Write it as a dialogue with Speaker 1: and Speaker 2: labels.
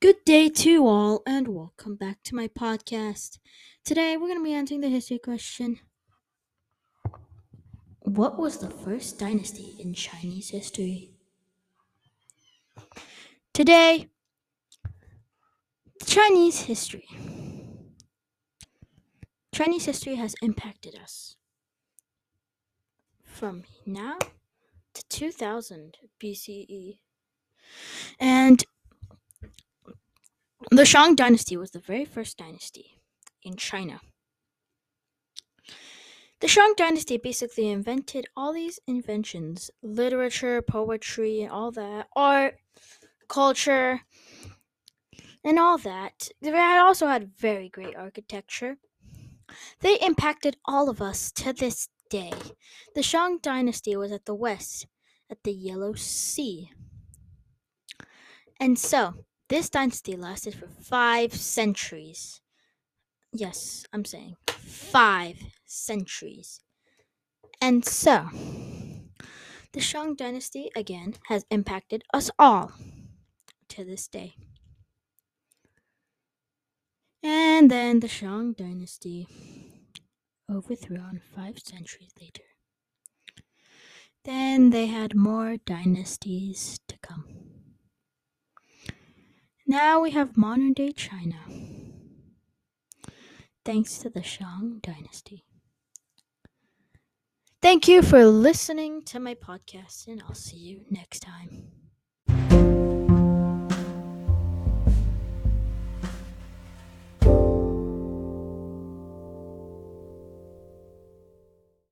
Speaker 1: Good day to all, and welcome back to my podcast. Today we're going to be answering the history question What was the first dynasty in Chinese history? Today, Chinese history. Chinese history has impacted us from now to 2000 BCE. And the Shang Dynasty was the very first dynasty in China. The Shang Dynasty basically invented all these inventions literature, poetry, and all that, art, culture, and all that. They also had very great architecture. They impacted all of us to this day. The Shang Dynasty was at the west, at the Yellow Sea. And so, this dynasty lasted for five centuries. Yes, I'm saying five centuries. And so, the Shang dynasty again has impacted us all to this day. And then the Shang dynasty overthrown five centuries later. Then they had more dynasties to come. Now we have modern day China, thanks to the Shang dynasty. Thank you for listening to my podcast, and I'll see you next time.